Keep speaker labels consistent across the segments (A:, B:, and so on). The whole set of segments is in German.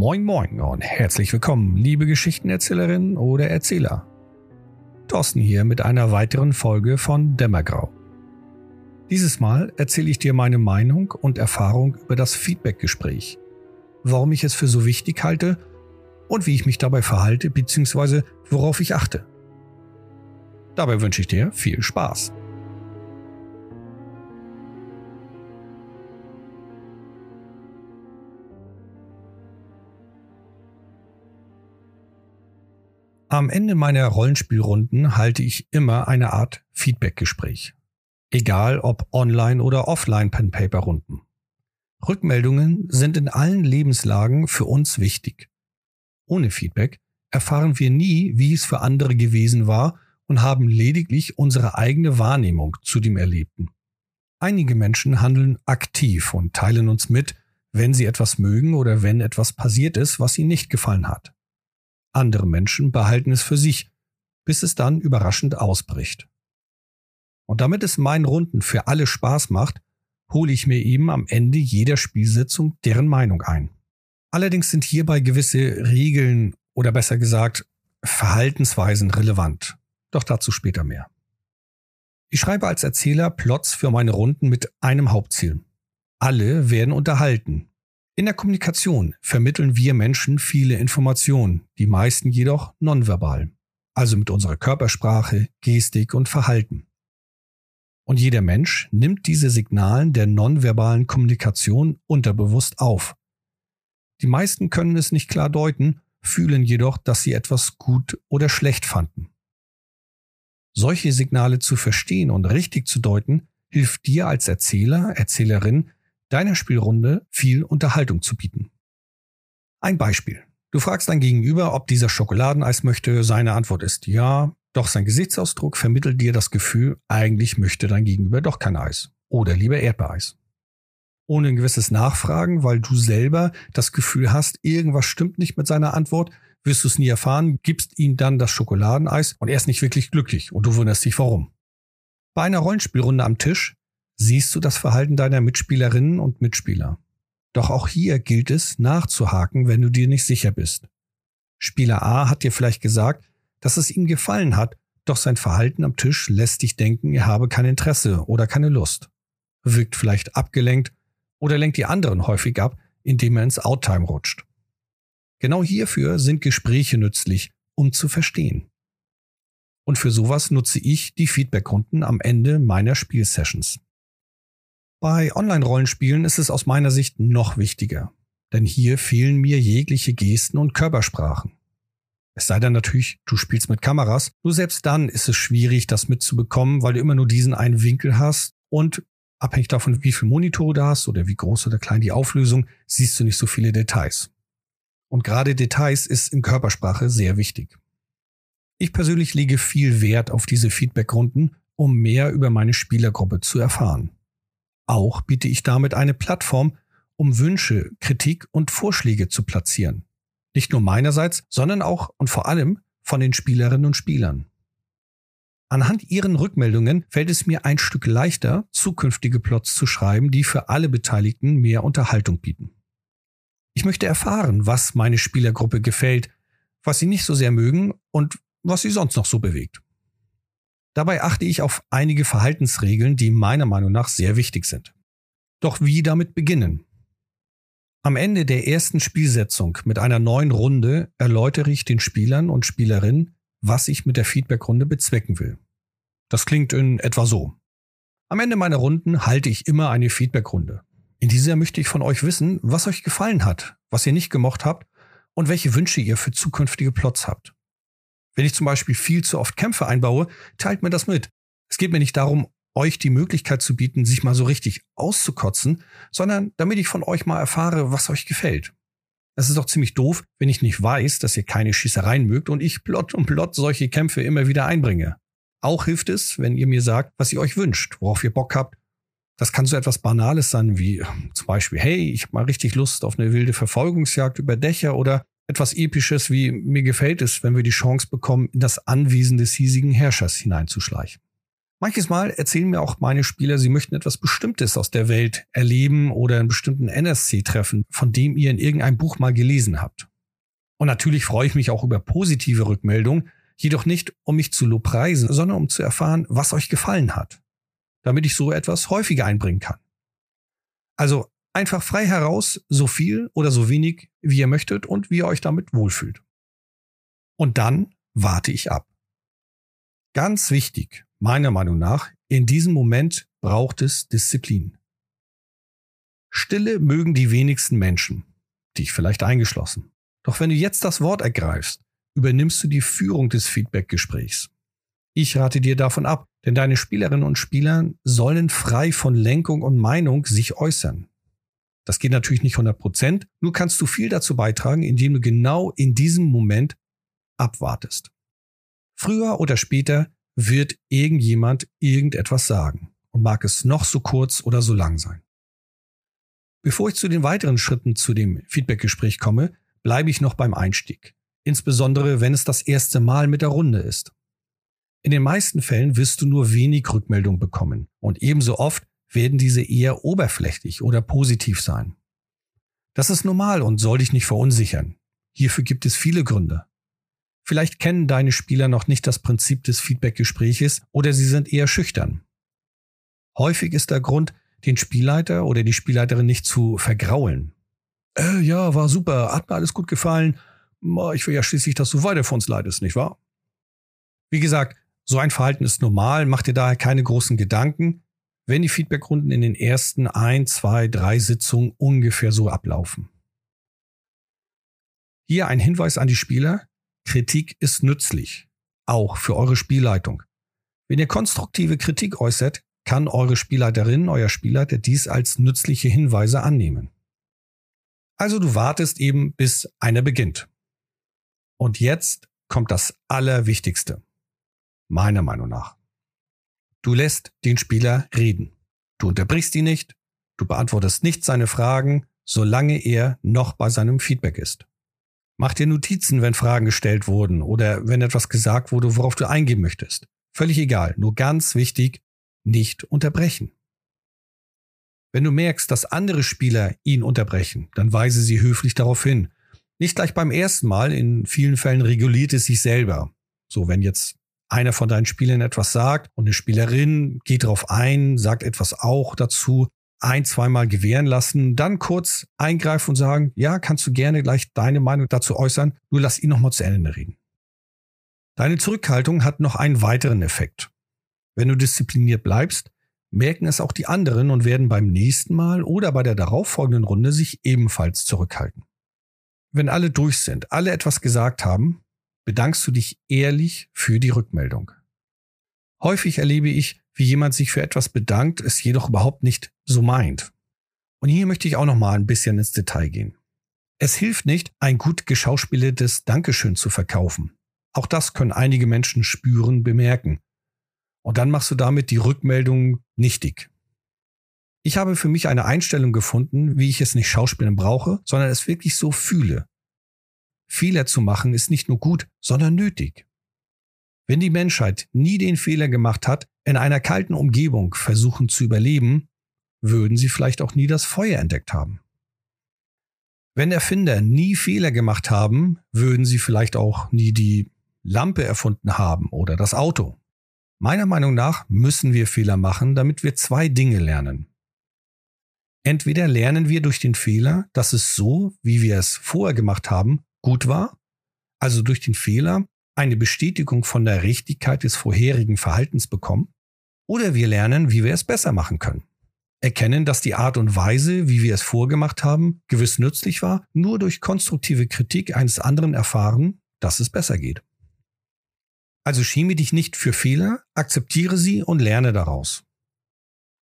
A: Moin Moin und herzlich willkommen, liebe Geschichtenerzählerinnen oder Erzähler. Thorsten hier mit einer weiteren Folge von Dämmergrau. Dieses Mal erzähle ich dir meine Meinung und Erfahrung über das Feedbackgespräch, warum ich es für so wichtig halte und wie ich mich dabei verhalte bzw. worauf ich achte. Dabei wünsche ich dir viel Spaß. Am Ende meiner Rollenspielrunden halte ich immer eine Art Feedbackgespräch. Egal ob online oder offline Pen Paper Runden. Rückmeldungen sind in allen Lebenslagen für uns wichtig. Ohne Feedback erfahren wir nie, wie es für andere gewesen war und haben lediglich unsere eigene Wahrnehmung zu dem Erlebten. Einige Menschen handeln aktiv und teilen uns mit, wenn sie etwas mögen oder wenn etwas passiert ist, was ihnen nicht gefallen hat. Andere Menschen behalten es für sich, bis es dann überraschend ausbricht. Und damit es meinen Runden für alle Spaß macht, hole ich mir eben am Ende jeder Spielsitzung deren Meinung ein. Allerdings sind hierbei gewisse Regeln oder besser gesagt Verhaltensweisen relevant. Doch dazu später mehr. Ich schreibe als Erzähler Plots für meine Runden mit einem Hauptziel. Alle werden unterhalten, in der Kommunikation vermitteln wir Menschen viele Informationen, die meisten jedoch nonverbal, also mit unserer Körpersprache, Gestik und Verhalten. Und jeder Mensch nimmt diese Signalen der nonverbalen Kommunikation unterbewusst auf. Die meisten können es nicht klar deuten, fühlen jedoch, dass sie etwas gut oder schlecht fanden. Solche Signale zu verstehen und richtig zu deuten, hilft dir als Erzähler, Erzählerin deiner Spielrunde viel Unterhaltung zu bieten. Ein Beispiel. Du fragst dein Gegenüber, ob dieser Schokoladeneis möchte. Seine Antwort ist ja, doch sein Gesichtsausdruck vermittelt dir das Gefühl, eigentlich möchte dein Gegenüber doch kein Eis oder lieber Erdbeereis. Ohne ein gewisses Nachfragen, weil du selber das Gefühl hast, irgendwas stimmt nicht mit seiner Antwort, wirst du es nie erfahren, gibst ihm dann das Schokoladeneis und er ist nicht wirklich glücklich und du wunderst dich warum. Bei einer Rollenspielrunde am Tisch siehst du das Verhalten deiner Mitspielerinnen und Mitspieler. Doch auch hier gilt es, nachzuhaken, wenn du dir nicht sicher bist. Spieler A hat dir vielleicht gesagt, dass es ihm gefallen hat, doch sein Verhalten am Tisch lässt dich denken, er habe kein Interesse oder keine Lust. Wirkt vielleicht abgelenkt oder lenkt die anderen häufig ab, indem er ins Outtime rutscht. Genau hierfür sind Gespräche nützlich, um zu verstehen. Und für sowas nutze ich die Feedbackrunden am Ende meiner Spielsessions. Bei Online-Rollenspielen ist es aus meiner Sicht noch wichtiger, denn hier fehlen mir jegliche Gesten und Körpersprachen. Es sei denn natürlich, du spielst mit Kameras, nur selbst dann ist es schwierig, das mitzubekommen, weil du immer nur diesen einen Winkel hast und abhängig davon, wie viel Monitore du hast oder wie groß oder klein die Auflösung, siehst du nicht so viele Details. Und gerade Details ist in Körpersprache sehr wichtig. Ich persönlich lege viel Wert auf diese Feedbackrunden, um mehr über meine Spielergruppe zu erfahren. Auch biete ich damit eine Plattform, um Wünsche, Kritik und Vorschläge zu platzieren. Nicht nur meinerseits, sondern auch und vor allem von den Spielerinnen und Spielern. Anhand ihren Rückmeldungen fällt es mir ein Stück leichter, zukünftige Plots zu schreiben, die für alle Beteiligten mehr Unterhaltung bieten. Ich möchte erfahren, was meine Spielergruppe gefällt, was sie nicht so sehr mögen und was sie sonst noch so bewegt. Dabei achte ich auf einige Verhaltensregeln, die meiner Meinung nach sehr wichtig sind. Doch wie damit beginnen? Am Ende der ersten Spielsetzung mit einer neuen Runde erläutere ich den Spielern und Spielerinnen, was ich mit der Feedbackrunde bezwecken will. Das klingt in etwa so. Am Ende meiner Runden halte ich immer eine Feedbackrunde. In dieser möchte ich von euch wissen, was euch gefallen hat, was ihr nicht gemocht habt und welche Wünsche ihr für zukünftige Plots habt. Wenn ich zum Beispiel viel zu oft Kämpfe einbaue, teilt mir das mit. Es geht mir nicht darum, euch die Möglichkeit zu bieten, sich mal so richtig auszukotzen, sondern damit ich von euch mal erfahre, was euch gefällt. Es ist doch ziemlich doof, wenn ich nicht weiß, dass ihr keine Schießereien mögt und ich plott und plott solche Kämpfe immer wieder einbringe. Auch hilft es, wenn ihr mir sagt, was ihr euch wünscht, worauf ihr Bock habt. Das kann so etwas Banales sein wie zum Beispiel, hey, ich habe mal richtig Lust auf eine wilde Verfolgungsjagd über Dächer oder etwas Episches wie mir gefällt es, wenn wir die Chance bekommen, in das Anwesen des hiesigen Herrschers hineinzuschleichen. Manches Mal erzählen mir auch meine Spieler, sie möchten etwas Bestimmtes aus der Welt erleben oder einen bestimmten NSC treffen, von dem ihr in irgendeinem Buch mal gelesen habt. Und natürlich freue ich mich auch über positive Rückmeldungen, jedoch nicht, um mich zu lobpreisen, sondern um zu erfahren, was euch gefallen hat, damit ich so etwas häufiger einbringen kann. Also einfach frei heraus, so viel oder so wenig, wie ihr möchtet und wie ihr euch damit wohlfühlt. Und dann warte ich ab. Ganz wichtig, meiner Meinung nach, in diesem Moment braucht es Disziplin. Stille mögen die wenigsten Menschen, dich vielleicht eingeschlossen. Doch wenn du jetzt das Wort ergreifst, übernimmst du die Führung des Feedbackgesprächs. Ich rate dir davon ab, denn deine Spielerinnen und Spieler sollen frei von Lenkung und Meinung sich äußern. Das geht natürlich nicht 100 Prozent, nur kannst du viel dazu beitragen, indem du genau in diesem Moment abwartest. Früher oder später wird irgendjemand irgendetwas sagen und mag es noch so kurz oder so lang sein. Bevor ich zu den weiteren Schritten zu dem Feedbackgespräch komme, bleibe ich noch beim Einstieg, insbesondere wenn es das erste Mal mit der Runde ist. In den meisten Fällen wirst du nur wenig Rückmeldung bekommen und ebenso oft werden diese eher oberflächlich oder positiv sein. Das ist normal und soll dich nicht verunsichern. Hierfür gibt es viele Gründe. Vielleicht kennen deine Spieler noch nicht das Prinzip des Feedbackgespräches oder sie sind eher schüchtern. Häufig ist der Grund, den Spielleiter oder die Spielleiterin nicht zu vergraulen. Äh, ja, war super, hat mir alles gut gefallen. Ich will ja schließlich, dass du weiter für uns leidest, nicht wahr? Wie gesagt, so ein Verhalten ist normal, mach dir daher keine großen Gedanken, wenn die Feedbackrunden in den ersten ein, zwei, drei Sitzungen ungefähr so ablaufen. Hier ein Hinweis an die Spieler. Kritik ist nützlich, auch für eure Spielleitung. Wenn ihr konstruktive Kritik äußert, kann eure Spielleiterin, euer Spielleiter dies als nützliche Hinweise annehmen. Also du wartest eben, bis einer beginnt. Und jetzt kommt das Allerwichtigste. Meiner Meinung nach. Du lässt den Spieler reden. Du unterbrichst ihn nicht, du beantwortest nicht seine Fragen, solange er noch bei seinem Feedback ist. Mach dir Notizen, wenn Fragen gestellt wurden oder wenn etwas gesagt wurde, worauf du eingehen möchtest. Völlig egal, nur ganz wichtig, nicht unterbrechen. Wenn du merkst, dass andere Spieler ihn unterbrechen, dann weise sie höflich darauf hin. Nicht gleich beim ersten Mal, in vielen Fällen reguliert es sich selber. So, wenn jetzt einer von deinen Spielern etwas sagt und eine Spielerin geht darauf ein, sagt etwas auch dazu, ein, zweimal gewähren lassen, dann kurz eingreifen und sagen, ja, kannst du gerne gleich deine Meinung dazu äußern, nur lass ihn nochmal zu Ende reden. Deine Zurückhaltung hat noch einen weiteren Effekt. Wenn du diszipliniert bleibst, merken es auch die anderen und werden beim nächsten Mal oder bei der darauffolgenden Runde sich ebenfalls zurückhalten. Wenn alle durch sind, alle etwas gesagt haben, bedankst du dich ehrlich für die Rückmeldung. Häufig erlebe ich, wie jemand sich für etwas bedankt, es jedoch überhaupt nicht so meint. Und hier möchte ich auch noch mal ein bisschen ins Detail gehen. Es hilft nicht, ein gut geschauspieltes Dankeschön zu verkaufen. Auch das können einige Menschen spüren, bemerken. Und dann machst du damit die Rückmeldung nichtig. Ich habe für mich eine Einstellung gefunden, wie ich es nicht schauspielen brauche, sondern es wirklich so fühle. Fehler zu machen ist nicht nur gut, sondern nötig. Wenn die Menschheit nie den Fehler gemacht hat, in einer kalten Umgebung versuchen zu überleben, würden sie vielleicht auch nie das Feuer entdeckt haben. Wenn Erfinder nie Fehler gemacht haben, würden sie vielleicht auch nie die Lampe erfunden haben oder das Auto. Meiner Meinung nach müssen wir Fehler machen, damit wir zwei Dinge lernen. Entweder lernen wir durch den Fehler, dass es so, wie wir es vorher gemacht haben, gut war, also durch den Fehler eine Bestätigung von der Richtigkeit des vorherigen Verhaltens bekommen, oder wir lernen, wie wir es besser machen können. Erkennen, dass die Art und Weise, wie wir es vorgemacht haben, gewiss nützlich war, nur durch konstruktive Kritik eines anderen erfahren, dass es besser geht. Also schäme dich nicht für Fehler, akzeptiere sie und lerne daraus.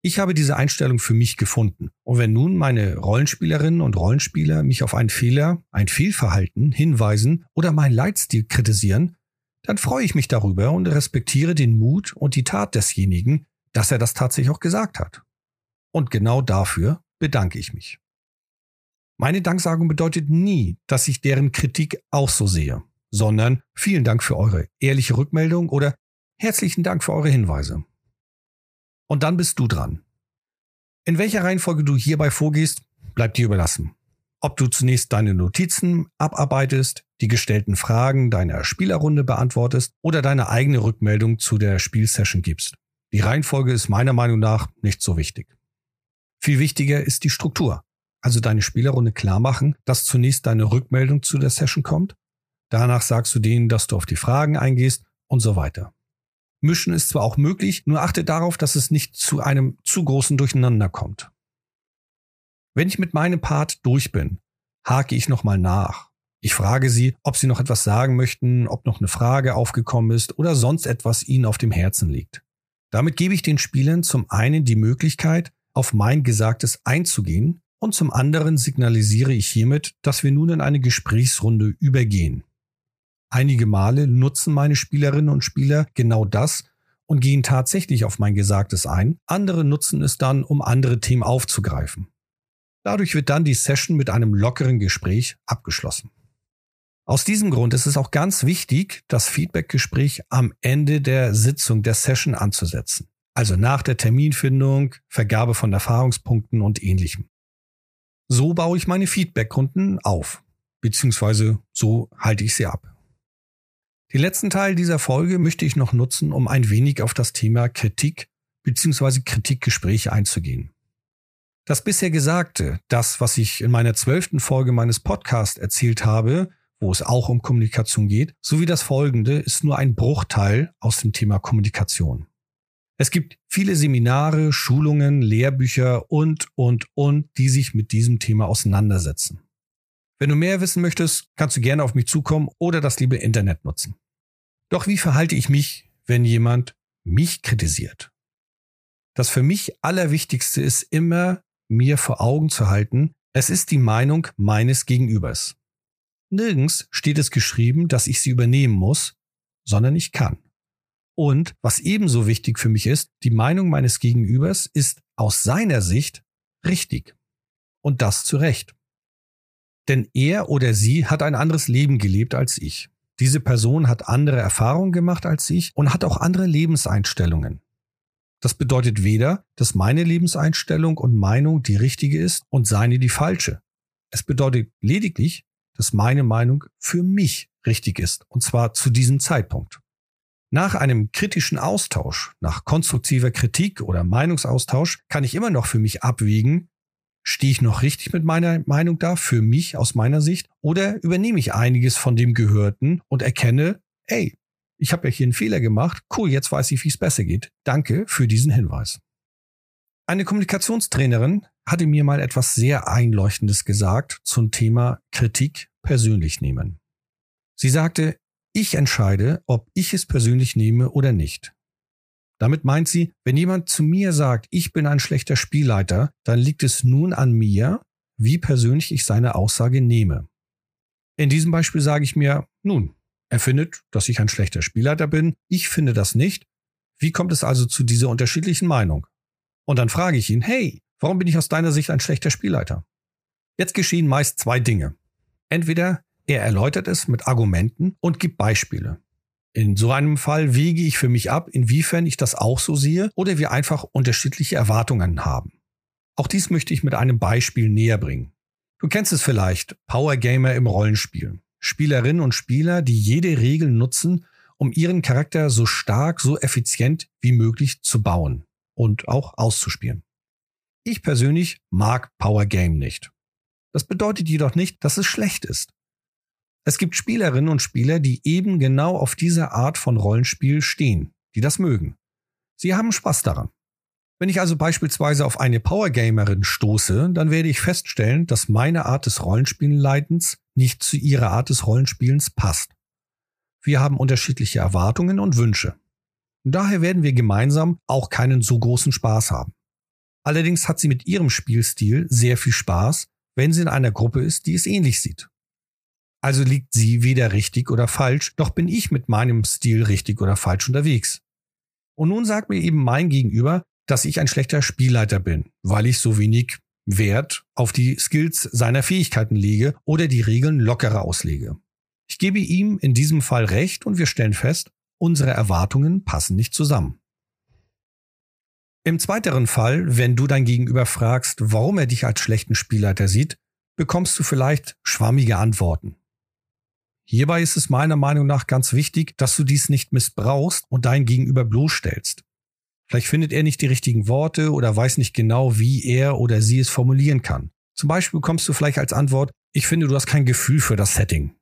A: Ich habe diese Einstellung für mich gefunden. Und wenn nun meine Rollenspielerinnen und Rollenspieler mich auf einen Fehler, ein Fehlverhalten hinweisen oder meinen Leitstil kritisieren, dann freue ich mich darüber und respektiere den Mut und die Tat desjenigen, dass er das tatsächlich auch gesagt hat. Und genau dafür bedanke ich mich. Meine Danksagung bedeutet nie, dass ich deren Kritik auch so sehe, sondern vielen Dank für eure ehrliche Rückmeldung oder herzlichen Dank für eure Hinweise. Und dann bist du dran. In welcher Reihenfolge du hierbei vorgehst, bleibt dir überlassen. Ob du zunächst deine Notizen abarbeitest, die gestellten Fragen deiner Spielerrunde beantwortest oder deine eigene Rückmeldung zu der Spielsession gibst. Die Reihenfolge ist meiner Meinung nach nicht so wichtig. Viel wichtiger ist die Struktur. Also deine Spielerrunde klar machen, dass zunächst deine Rückmeldung zu der Session kommt. Danach sagst du denen, dass du auf die Fragen eingehst und so weiter. Mischen ist zwar auch möglich, nur achte darauf, dass es nicht zu einem zu großen Durcheinander kommt. Wenn ich mit meinem Part durch bin, hake ich nochmal nach. Ich frage sie, ob sie noch etwas sagen möchten, ob noch eine Frage aufgekommen ist oder sonst etwas ihnen auf dem Herzen liegt. Damit gebe ich den Spielern zum einen die Möglichkeit, auf mein Gesagtes einzugehen und zum anderen signalisiere ich hiermit, dass wir nun in eine Gesprächsrunde übergehen. Einige Male nutzen meine Spielerinnen und Spieler genau das und gehen tatsächlich auf mein Gesagtes ein, andere nutzen es dann, um andere Themen aufzugreifen. Dadurch wird dann die Session mit einem lockeren Gespräch abgeschlossen. Aus diesem Grund ist es auch ganz wichtig, das Feedbackgespräch am Ende der Sitzung der Session anzusetzen. Also nach der Terminfindung, Vergabe von Erfahrungspunkten und ähnlichem. So baue ich meine Feedbackrunden auf, beziehungsweise so halte ich sie ab. Den letzten Teil dieser Folge möchte ich noch nutzen, um ein wenig auf das Thema Kritik beziehungsweise Kritikgespräche einzugehen. Das bisher Gesagte, das, was ich in meiner zwölften Folge meines Podcasts erzählt habe, wo es auch um Kommunikation geht, sowie das folgende ist nur ein Bruchteil aus dem Thema Kommunikation. Es gibt viele Seminare, Schulungen, Lehrbücher und, und, und, die sich mit diesem Thema auseinandersetzen. Wenn du mehr wissen möchtest, kannst du gerne auf mich zukommen oder das liebe Internet nutzen. Doch wie verhalte ich mich, wenn jemand mich kritisiert? Das für mich Allerwichtigste ist immer, mir vor Augen zu halten, es ist die Meinung meines Gegenübers. Nirgends steht es geschrieben, dass ich sie übernehmen muss, sondern ich kann. Und was ebenso wichtig für mich ist, die Meinung meines Gegenübers ist aus seiner Sicht richtig. Und das zu Recht. Denn er oder sie hat ein anderes Leben gelebt als ich. Diese Person hat andere Erfahrungen gemacht als ich und hat auch andere Lebenseinstellungen. Das bedeutet weder, dass meine Lebenseinstellung und Meinung die richtige ist und seine die falsche. Es bedeutet lediglich, dass meine Meinung für mich richtig ist, und zwar zu diesem Zeitpunkt. Nach einem kritischen Austausch, nach konstruktiver Kritik oder Meinungsaustausch kann ich immer noch für mich abwägen, stehe ich noch richtig mit meiner Meinung da, für mich aus meiner Sicht, oder übernehme ich einiges von dem Gehörten und erkenne, ey, ich habe ja hier einen Fehler gemacht, cool, jetzt weiß ich, wie es besser geht. Danke für diesen Hinweis. Eine Kommunikationstrainerin hatte mir mal etwas sehr Einleuchtendes gesagt zum Thema Kritik persönlich nehmen. Sie sagte, ich entscheide, ob ich es persönlich nehme oder nicht. Damit meint sie, wenn jemand zu mir sagt, ich bin ein schlechter Spielleiter, dann liegt es nun an mir, wie persönlich ich seine Aussage nehme. In diesem Beispiel sage ich mir, nun, er findet, dass ich ein schlechter Spielleiter bin, ich finde das nicht. Wie kommt es also zu dieser unterschiedlichen Meinung? Und dann frage ich ihn, hey, warum bin ich aus deiner Sicht ein schlechter Spielleiter? Jetzt geschehen meist zwei Dinge. Entweder er erläutert es mit Argumenten und gibt Beispiele. In so einem Fall wege ich für mich ab, inwiefern ich das auch so sehe oder wir einfach unterschiedliche Erwartungen haben. Auch dies möchte ich mit einem Beispiel näher bringen. Du kennst es vielleicht, Power Gamer im Rollenspiel. Spielerinnen und Spieler, die jede Regel nutzen, um ihren Charakter so stark, so effizient wie möglich zu bauen und auch auszuspielen. Ich persönlich mag Power Game nicht. Das bedeutet jedoch nicht, dass es schlecht ist. Es gibt Spielerinnen und Spieler, die eben genau auf diese Art von Rollenspiel stehen, die das mögen. Sie haben Spaß daran. Wenn ich also beispielsweise auf eine Powergamerin stoße, dann werde ich feststellen, dass meine Art des Rollenspielenleitens nicht zu ihrer Art des Rollenspielens passt. Wir haben unterschiedliche Erwartungen und Wünsche. daher werden wir gemeinsam auch keinen so großen Spaß haben. Allerdings hat sie mit ihrem Spielstil sehr viel Spaß, wenn sie in einer Gruppe ist, die es ähnlich sieht. Also liegt sie weder richtig oder falsch, doch bin ich mit meinem Stil richtig oder falsch unterwegs. Und nun sagt mir eben mein Gegenüber, dass ich ein schlechter Spielleiter bin, weil ich so wenig Wert auf die Skills seiner Fähigkeiten lege oder die Regeln lockerer auslege. Ich gebe ihm in diesem Fall recht und wir stellen fest, unsere Erwartungen passen nicht zusammen. Im zweiteren Fall, wenn du dein Gegenüber fragst, warum er dich als schlechten Spielleiter sieht, bekommst du vielleicht schwammige Antworten. Hierbei ist es meiner Meinung nach ganz wichtig, dass du dies nicht missbrauchst und dein Gegenüber bloßstellst. Vielleicht findet er nicht die richtigen Worte oder weiß nicht genau, wie er oder sie es formulieren kann. Zum Beispiel bekommst du vielleicht als Antwort, ich finde, du hast kein Gefühl für das Setting.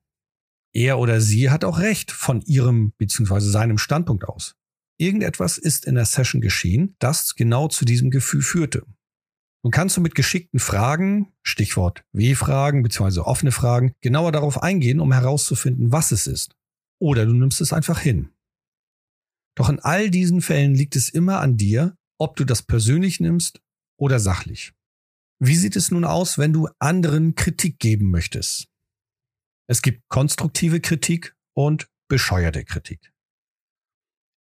A: Er oder sie hat auch recht von ihrem bzw. seinem Standpunkt aus. Irgendetwas ist in der Session geschehen, das genau zu diesem Gefühl führte. Nun kannst du mit geschickten Fragen, Stichwort W-Fragen bzw. offene Fragen, genauer darauf eingehen, um herauszufinden, was es ist. Oder du nimmst es einfach hin. Doch in all diesen Fällen liegt es immer an dir, ob du das persönlich nimmst oder sachlich. Wie sieht es nun aus, wenn du anderen Kritik geben möchtest? Es gibt konstruktive Kritik und bescheuerte Kritik.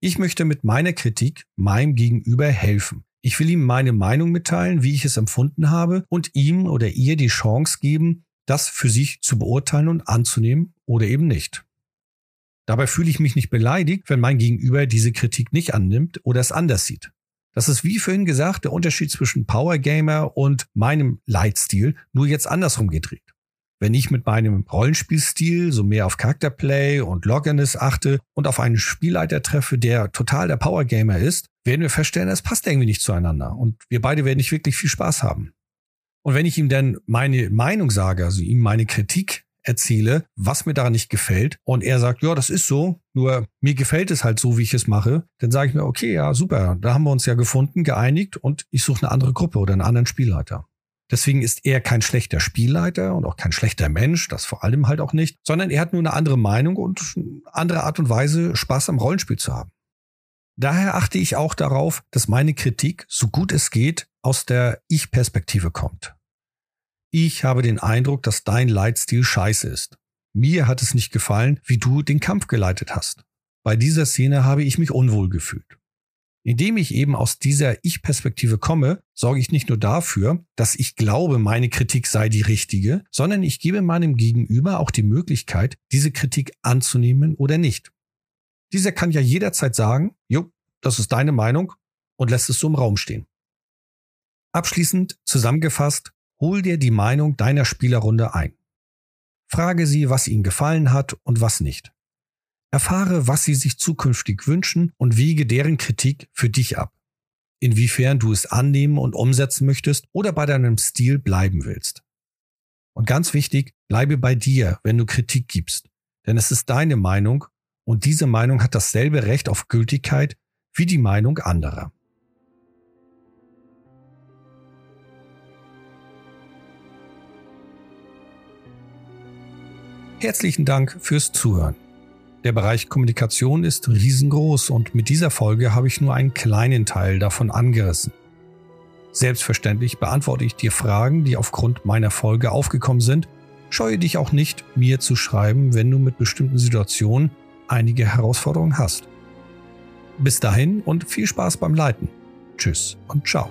A: Ich möchte mit meiner Kritik meinem Gegenüber helfen. Ich will ihm meine Meinung mitteilen, wie ich es empfunden habe und ihm oder ihr die Chance geben, das für sich zu beurteilen und anzunehmen oder eben nicht. Dabei fühle ich mich nicht beleidigt, wenn mein Gegenüber diese Kritik nicht annimmt oder es anders sieht. Das ist wie vorhin gesagt der Unterschied zwischen Power Gamer und meinem Leitstil, nur jetzt andersrum gedreht. Wenn ich mit meinem Rollenspielstil so mehr auf Charakterplay und Loggernis achte und auf einen Spielleiter treffe, der total der Power Gamer ist, werden wir feststellen, es passt irgendwie nicht zueinander und wir beide werden nicht wirklich viel Spaß haben. Und wenn ich ihm dann meine Meinung sage, also ihm meine Kritik erzähle, was mir daran nicht gefällt und er sagt, ja, das ist so, nur mir gefällt es halt so, wie ich es mache, dann sage ich mir, okay, ja, super, da haben wir uns ja gefunden, geeinigt und ich suche eine andere Gruppe oder einen anderen Spielleiter. Deswegen ist er kein schlechter Spielleiter und auch kein schlechter Mensch, das vor allem halt auch nicht, sondern er hat nur eine andere Meinung und eine andere Art und Weise, Spaß am Rollenspiel zu haben. Daher achte ich auch darauf, dass meine Kritik, so gut es geht, aus der Ich-Perspektive kommt. Ich habe den Eindruck, dass dein Leitstil scheiße ist. Mir hat es nicht gefallen, wie du den Kampf geleitet hast. Bei dieser Szene habe ich mich unwohl gefühlt. Indem ich eben aus dieser Ich-Perspektive komme, sorge ich nicht nur dafür, dass ich glaube, meine Kritik sei die richtige, sondern ich gebe meinem Gegenüber auch die Möglichkeit, diese Kritik anzunehmen oder nicht. Dieser kann ja jederzeit sagen, jo, das ist deine Meinung und lässt es so im Raum stehen. Abschließend zusammengefasst, hol dir die Meinung deiner Spielerrunde ein. Frage sie, was ihnen gefallen hat und was nicht. Erfahre, was sie sich zukünftig wünschen und wiege deren Kritik für dich ab. Inwiefern du es annehmen und umsetzen möchtest oder bei deinem Stil bleiben willst. Und ganz wichtig, bleibe bei dir, wenn du Kritik gibst. Denn es ist deine Meinung und diese Meinung hat dasselbe Recht auf Gültigkeit wie die Meinung anderer. Herzlichen Dank fürs Zuhören. Der Bereich Kommunikation ist riesengroß und mit dieser Folge habe ich nur einen kleinen Teil davon angerissen. Selbstverständlich beantworte ich dir Fragen, die aufgrund meiner Folge aufgekommen sind. Scheue dich auch nicht, mir zu schreiben, wenn du mit bestimmten Situationen einige Herausforderungen hast. Bis dahin und viel Spaß beim Leiten. Tschüss und ciao.